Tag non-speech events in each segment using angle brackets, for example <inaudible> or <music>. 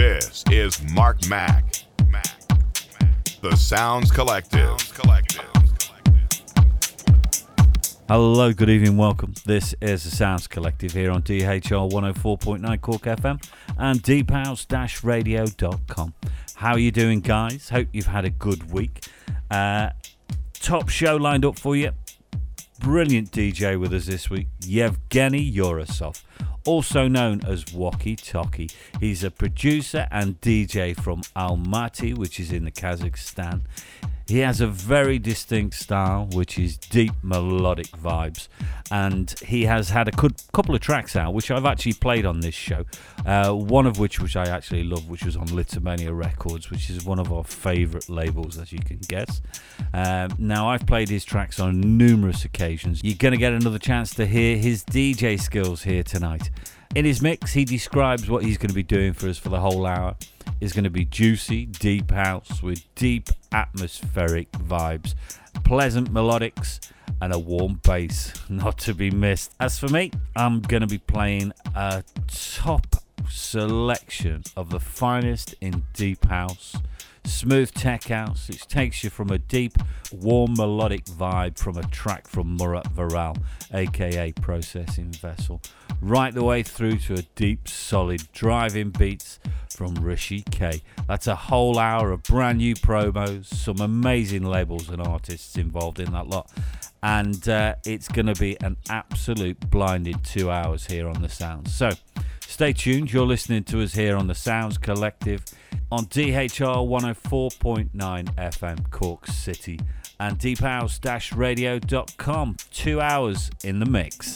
This is Mark Mac. The Sounds Collective. Hello, good evening, welcome. This is the Sounds Collective here on DHR 104.9 Cork FM and deephouse-radio.com. How are you doing, guys? Hope you've had a good week. Uh, top show lined up for you. Brilliant DJ with us this week, Yevgeniy Yurassov, also known as Woki Toki. He's a producer and DJ from Almaty, which is in the Kazakhstan. He has a very distinct style, which is deep melodic vibes, and he has had a couple of tracks out, which I've actually played on this show. Uh, one of which, which I actually love, which was on Lisztomania Records, which is one of our favourite labels, as you can guess. Um, now, I've played his tracks on numerous occasions. You're going to get another chance to hear his DJ skills here tonight. In his mix, he describes what he's going to be doing for us for the whole hour is going to be juicy, deep house with deep atmospheric vibes, pleasant melodics, and a warm bass, <laughs> not to be missed. As for me, I'm going to be playing a top selection of the finest in deep house smooth tech house, which takes you from a deep, warm melodic vibe from a track from Murat Vural, aka Processing Vessel, right the way through to a deep, solid driving beats from Rishi K. That's a whole hour of brand new promos, some amazing labels and artists involved in that lot. And uh, it's going to be an absolute blinded two hours here on the Sounds. So stay tuned. You're listening to us here on the Sounds Collective on DHR 104.9 FM Cork City and deephouse-radio.com. Two hours in the mix.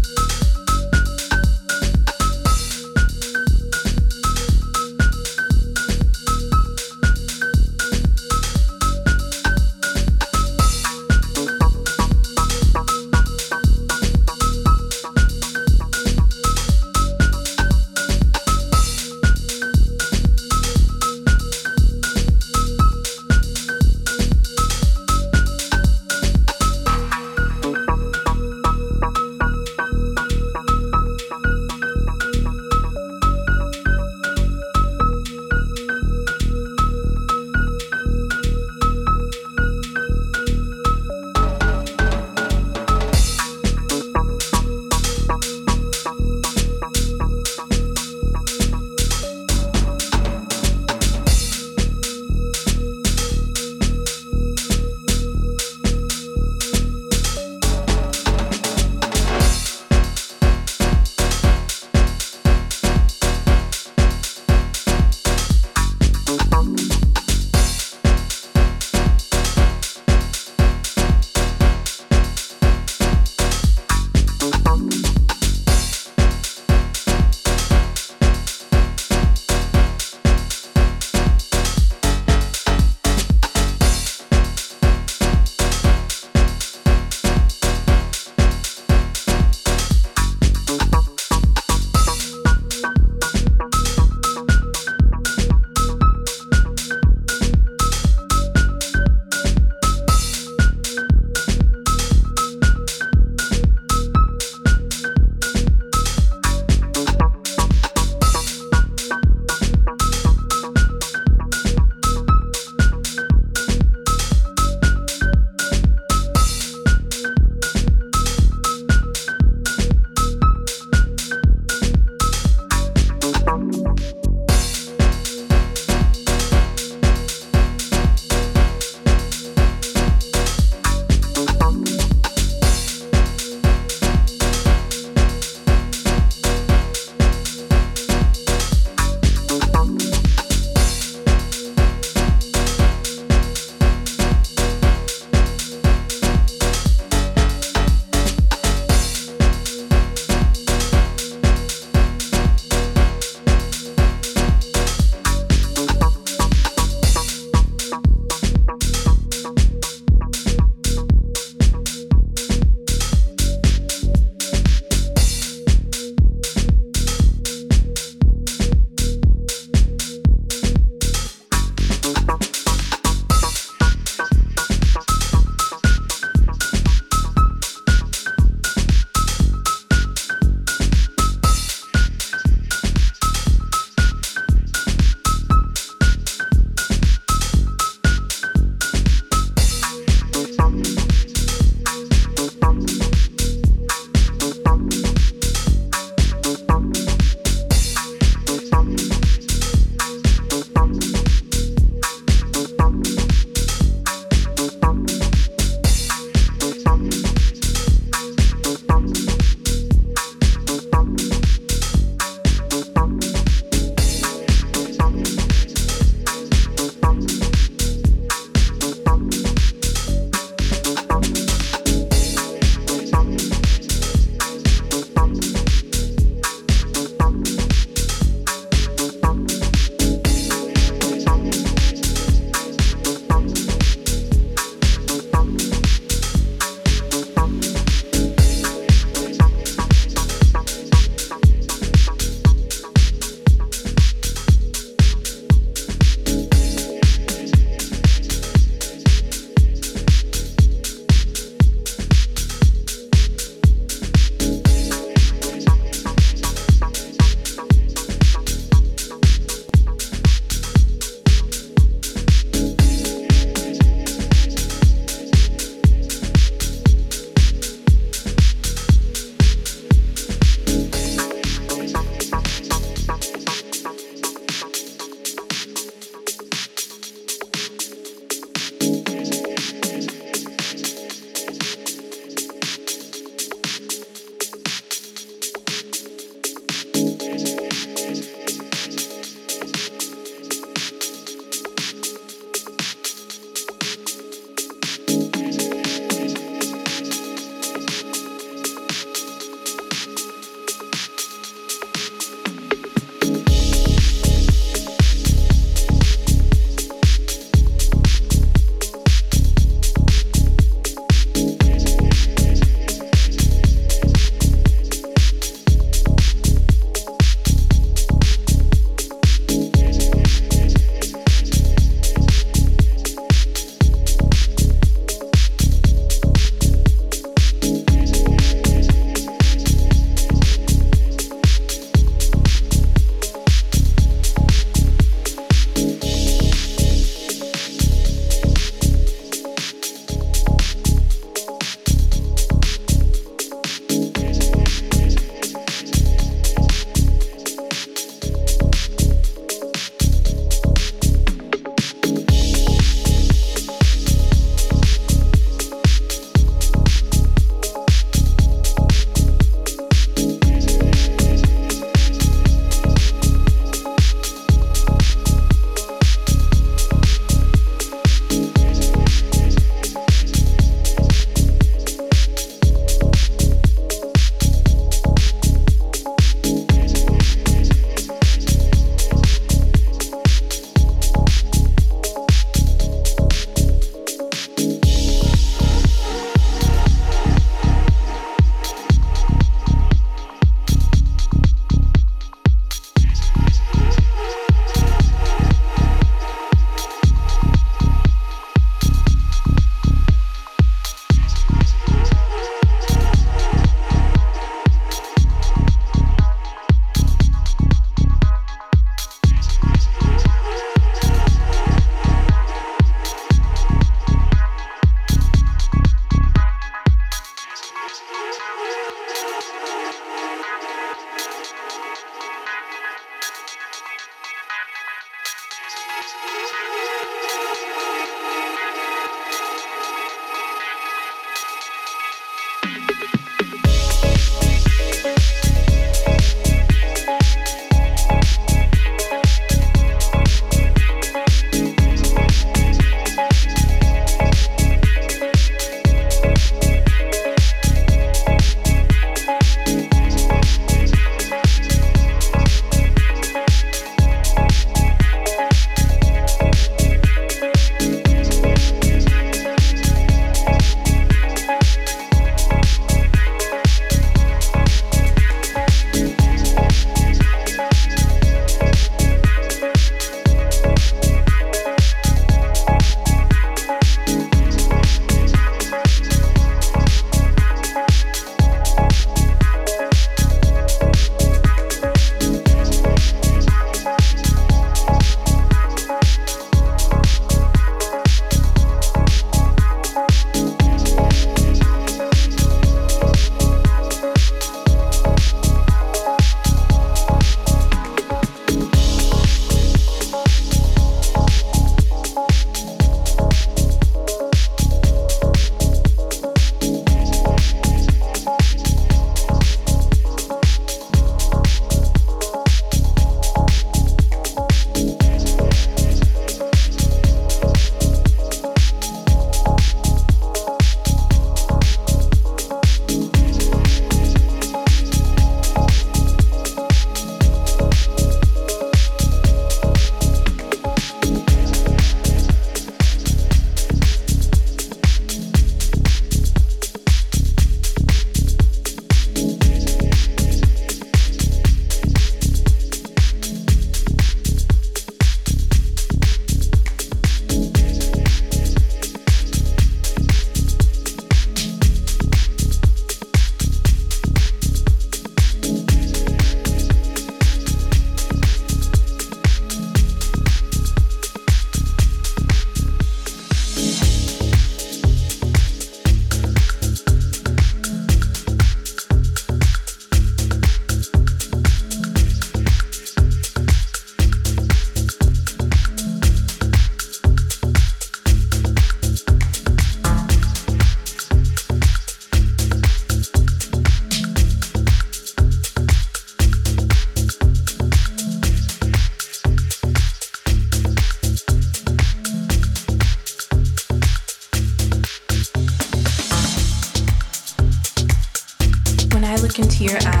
here at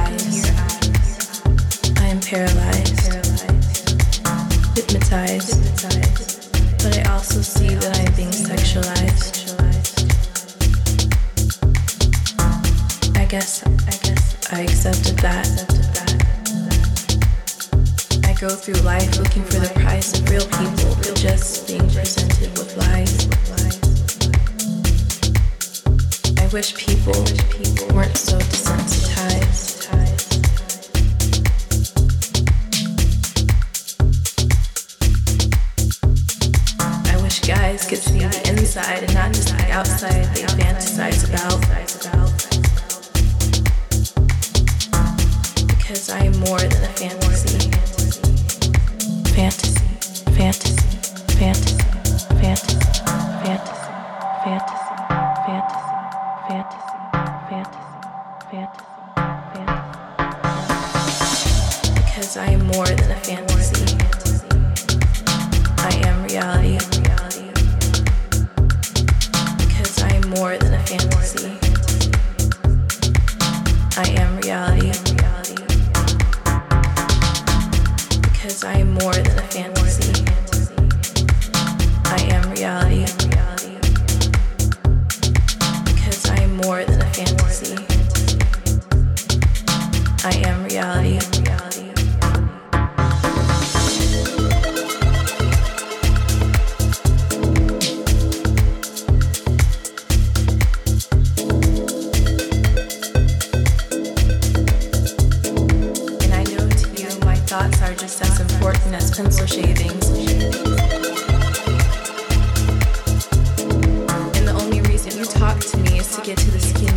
to get to the skin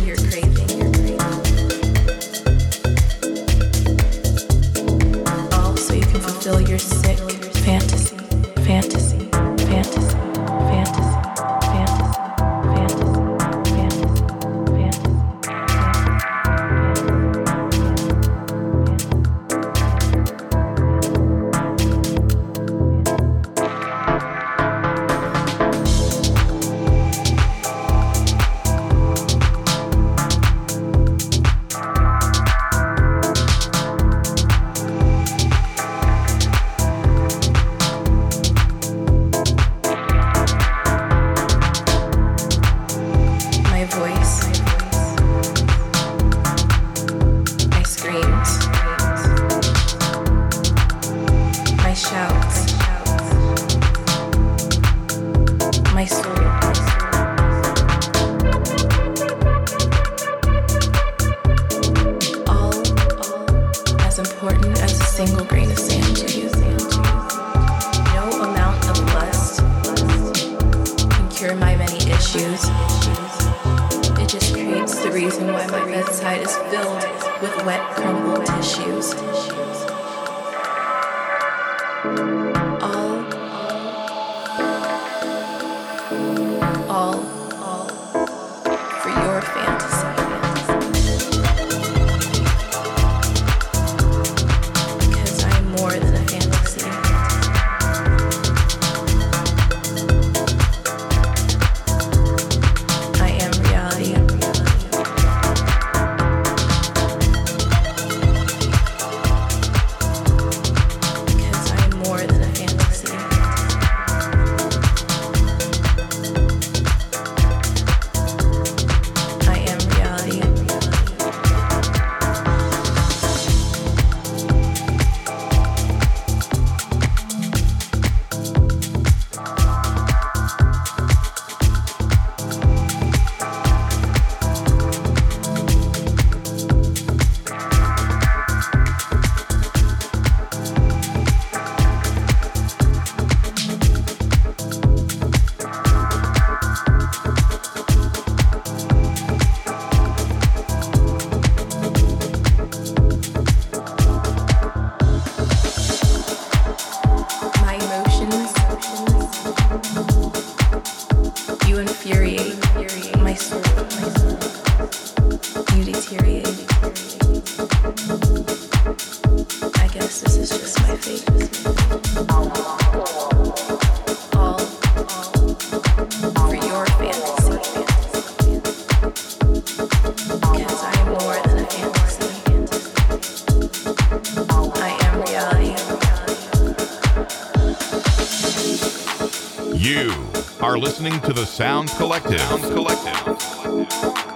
are listening to the Sounds Collective. Sounds Collective.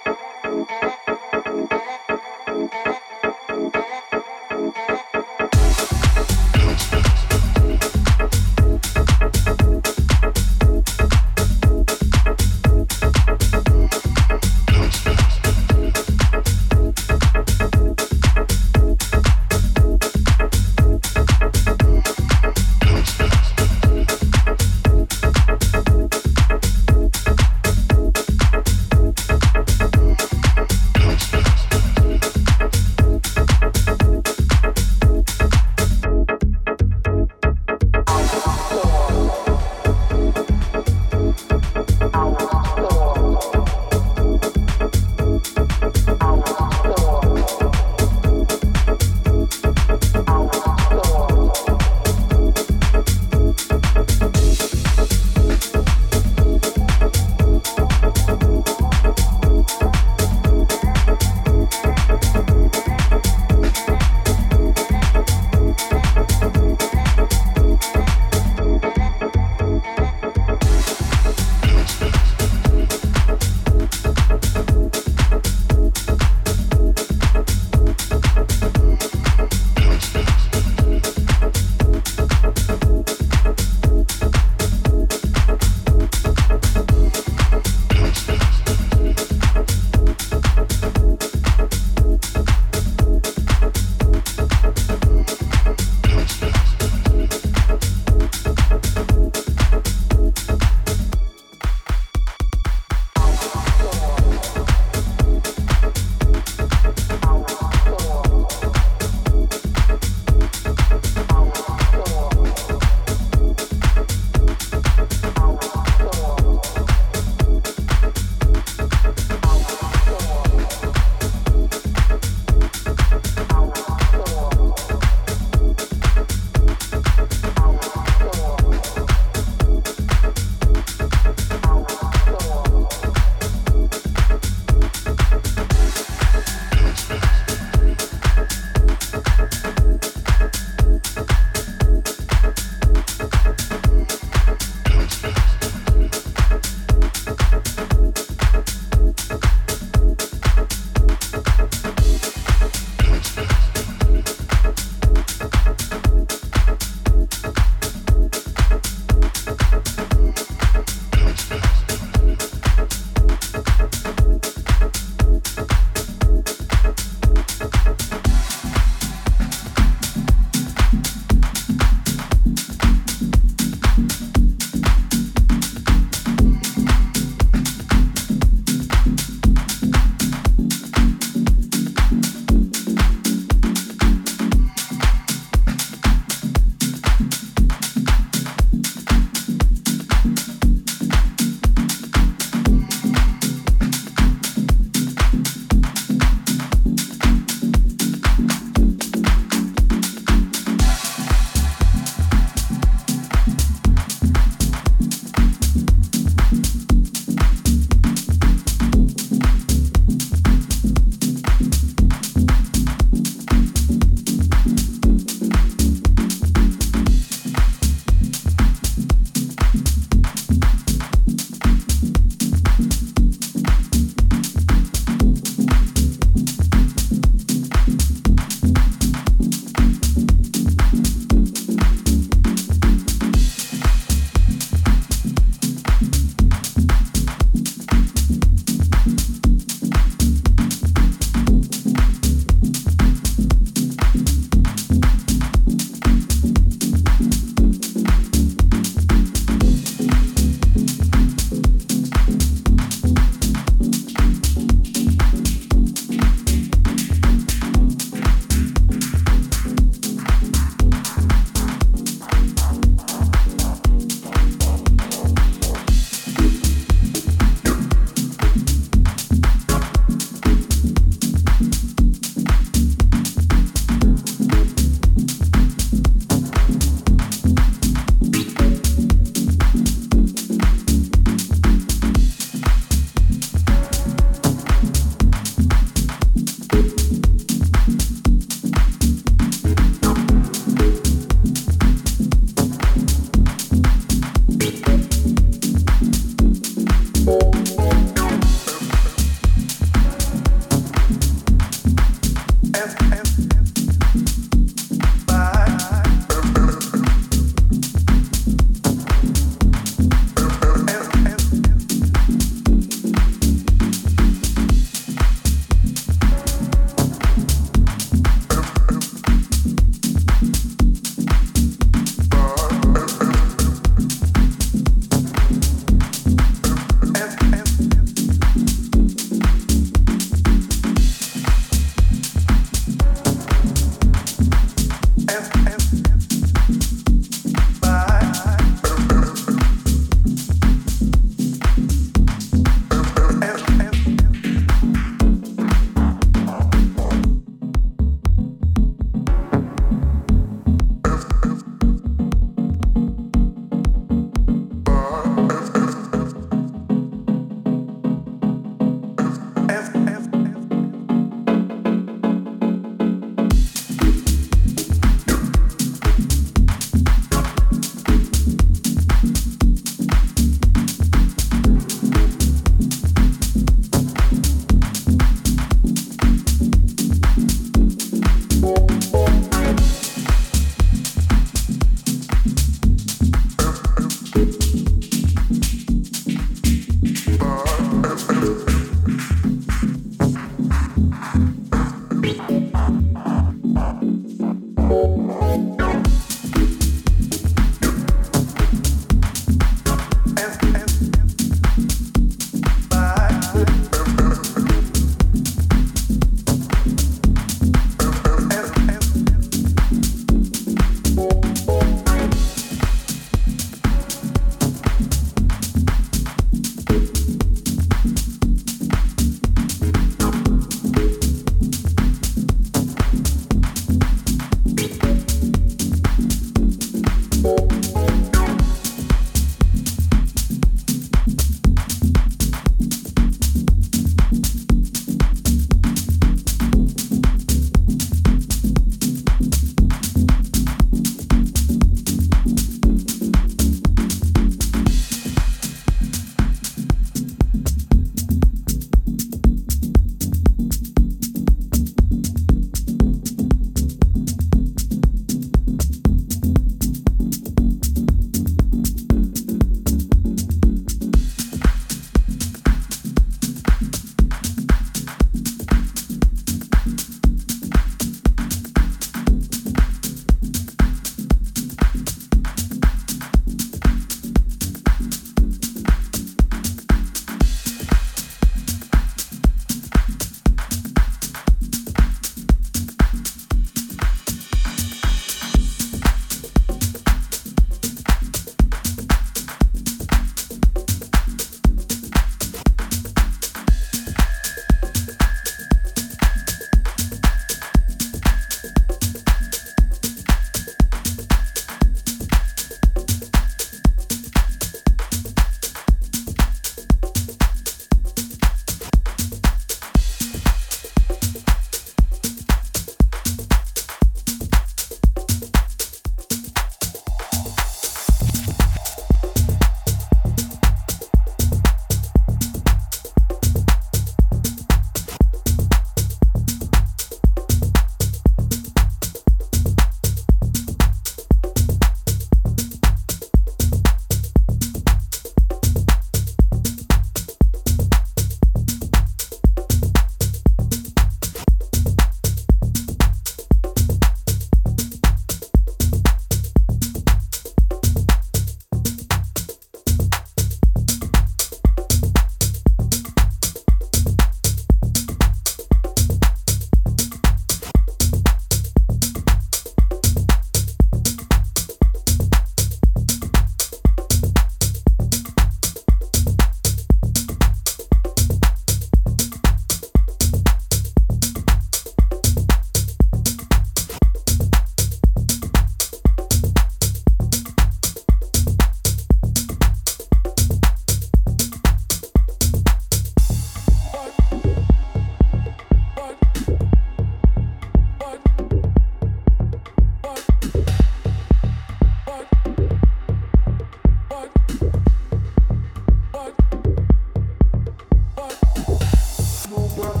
work.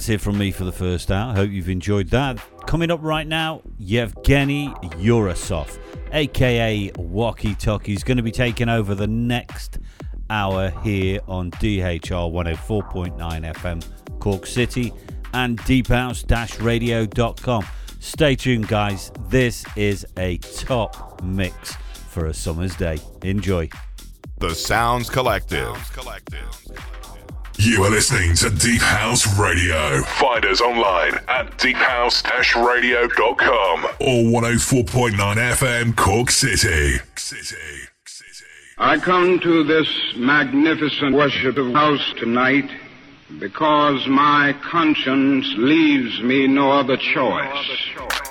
That's it from me for the first hour. Hope you've enjoyed that. Coming up right now, Yevgeniy Yurassov, aka Woki Toki, is going to be taking over the next hour here on DHR 104.9 FM, Cork City, and deephouse-radio.com. Stay tuned, guys. This is a top mix for a summer's day. Enjoy. The Sounds Collective. You are listening to Deep House Radio. Find us online at deephouse-radio.com or 104.9 FM Cork City. City. City. I come to this magnificent worship of house tonight because my conscience leaves me no other choice. music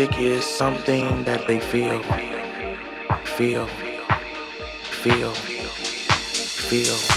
music is something that they feel. Feel. Feel. Feel.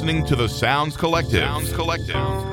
Listening to the Sounds Collective. Sounds Collective.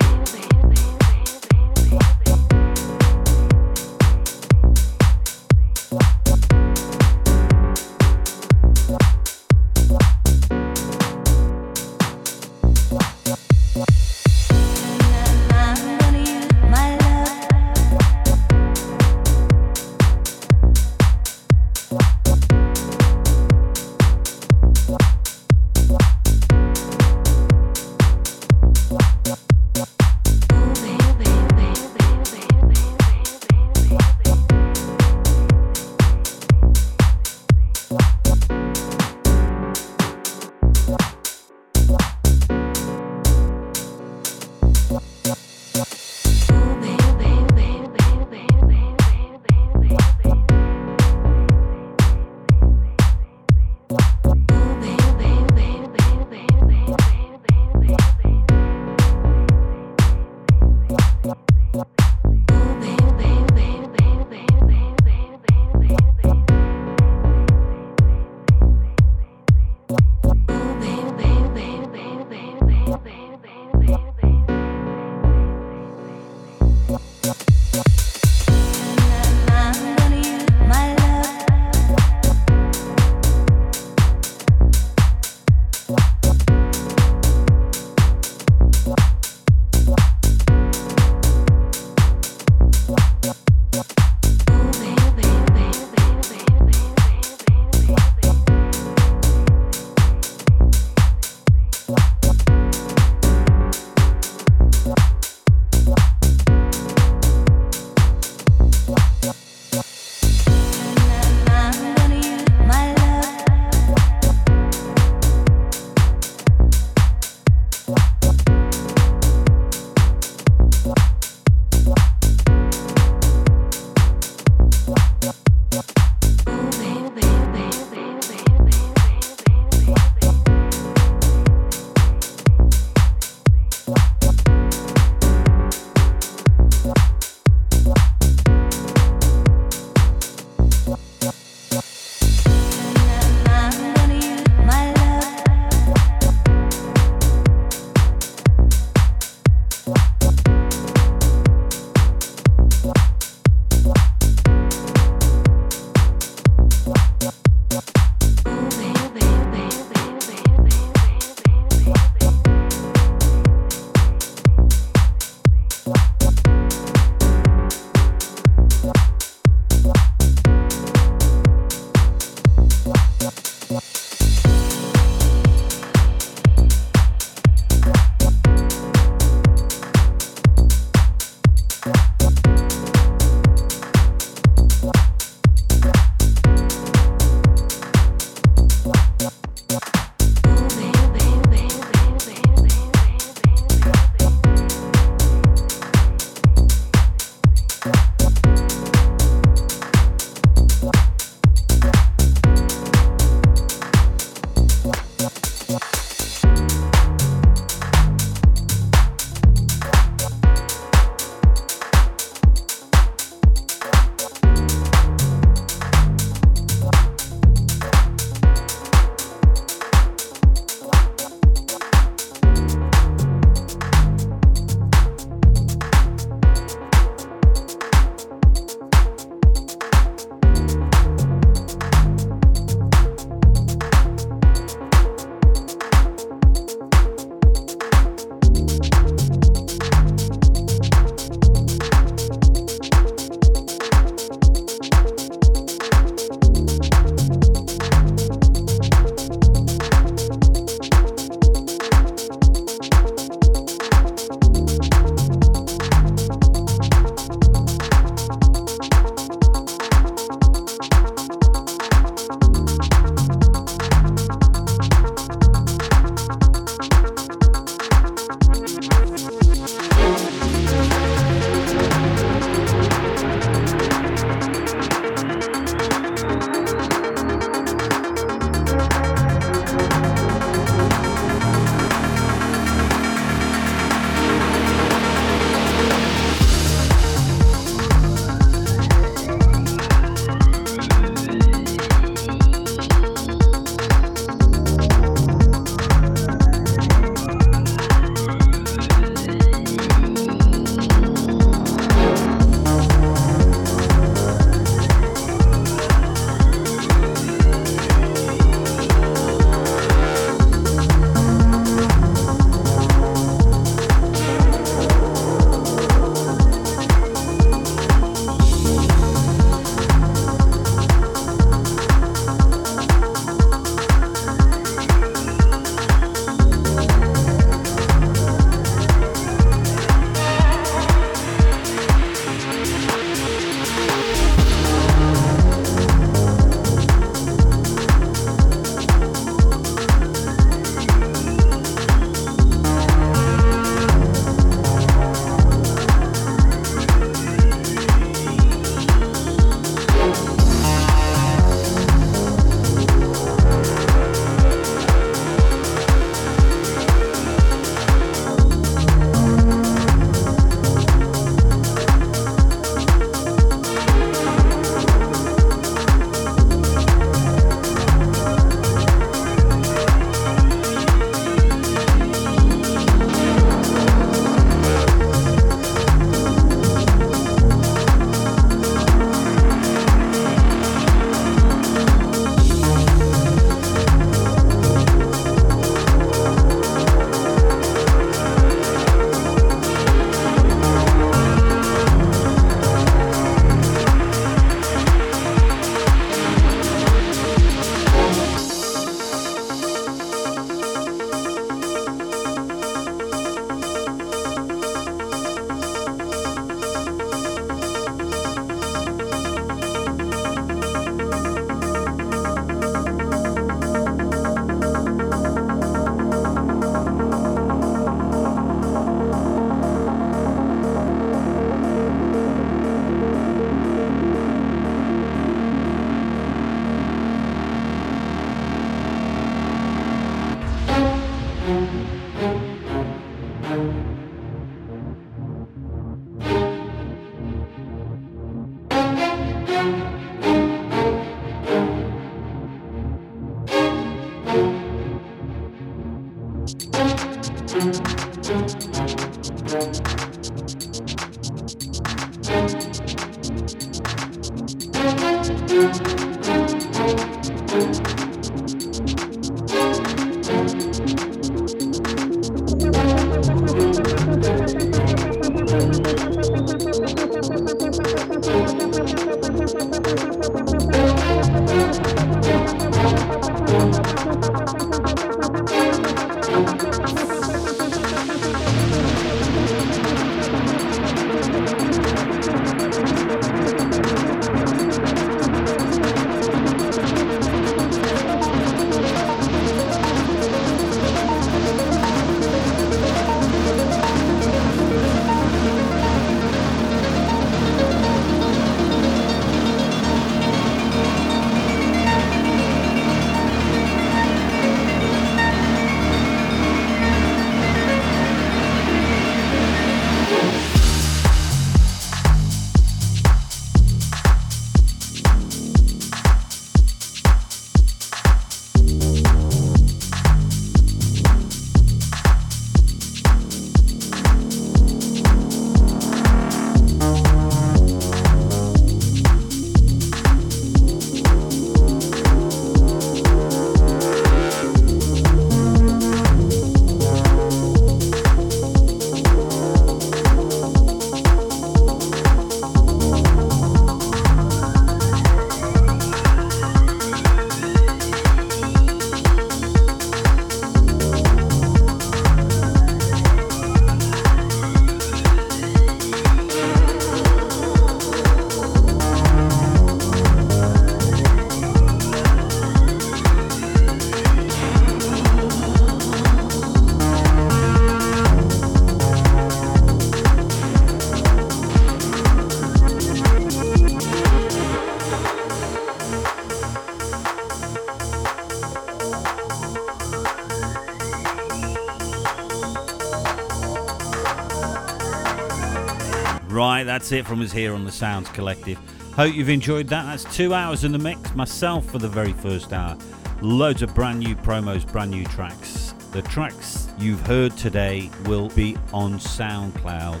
Right, that's it from us here on the Sounds Collective. Hope you've enjoyed that. That's two hours in the mix. Myself for the very first hour. Loads of brand new promos, brand new tracks. The tracks you've heard today will be on SoundCloud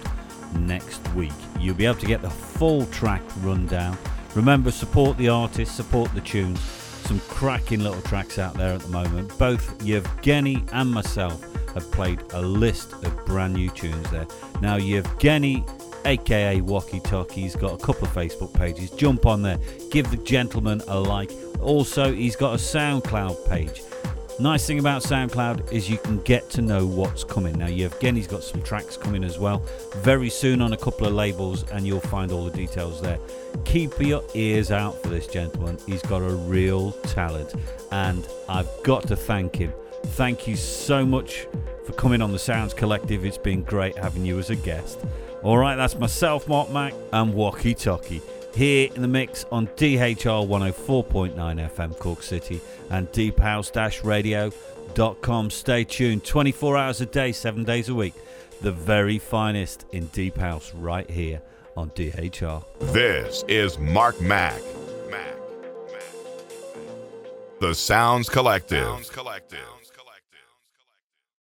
next week. You'll be able to get the full track rundown. Remember, support the artist, support the tunes. Some cracking little tracks out there at the moment. Both Yevgeniy and myself have played a list of brand new tunes there. Now, Yevgeniy aka Woki Toki. He's got a couple of Facebook pages. Jump on there, give the gentleman a like. Also, he's got a SoundCloud page. Nice thing about SoundCloud is you can get to know what's coming. Now, Yevgeniy's got some tracks coming as well very soon on a couple of labels, and you'll find all the details there. Keep your ears out for this gentleman. He's got a real talent, and I've got to thank him. Thank you so much for coming on the Sounds Collective. It's been great having you as a guest. All right, that's myself, Mark Mac, and Woki Toki here in the mix on DHR 104.9 FM Cork City and deephouse-radio.com. Stay tuned 24 hours a day, 7 days a week. The very finest in Deep House right here on DHR. This is Mark. Mac. Mac. The Sounds Collective. Sounds Collective.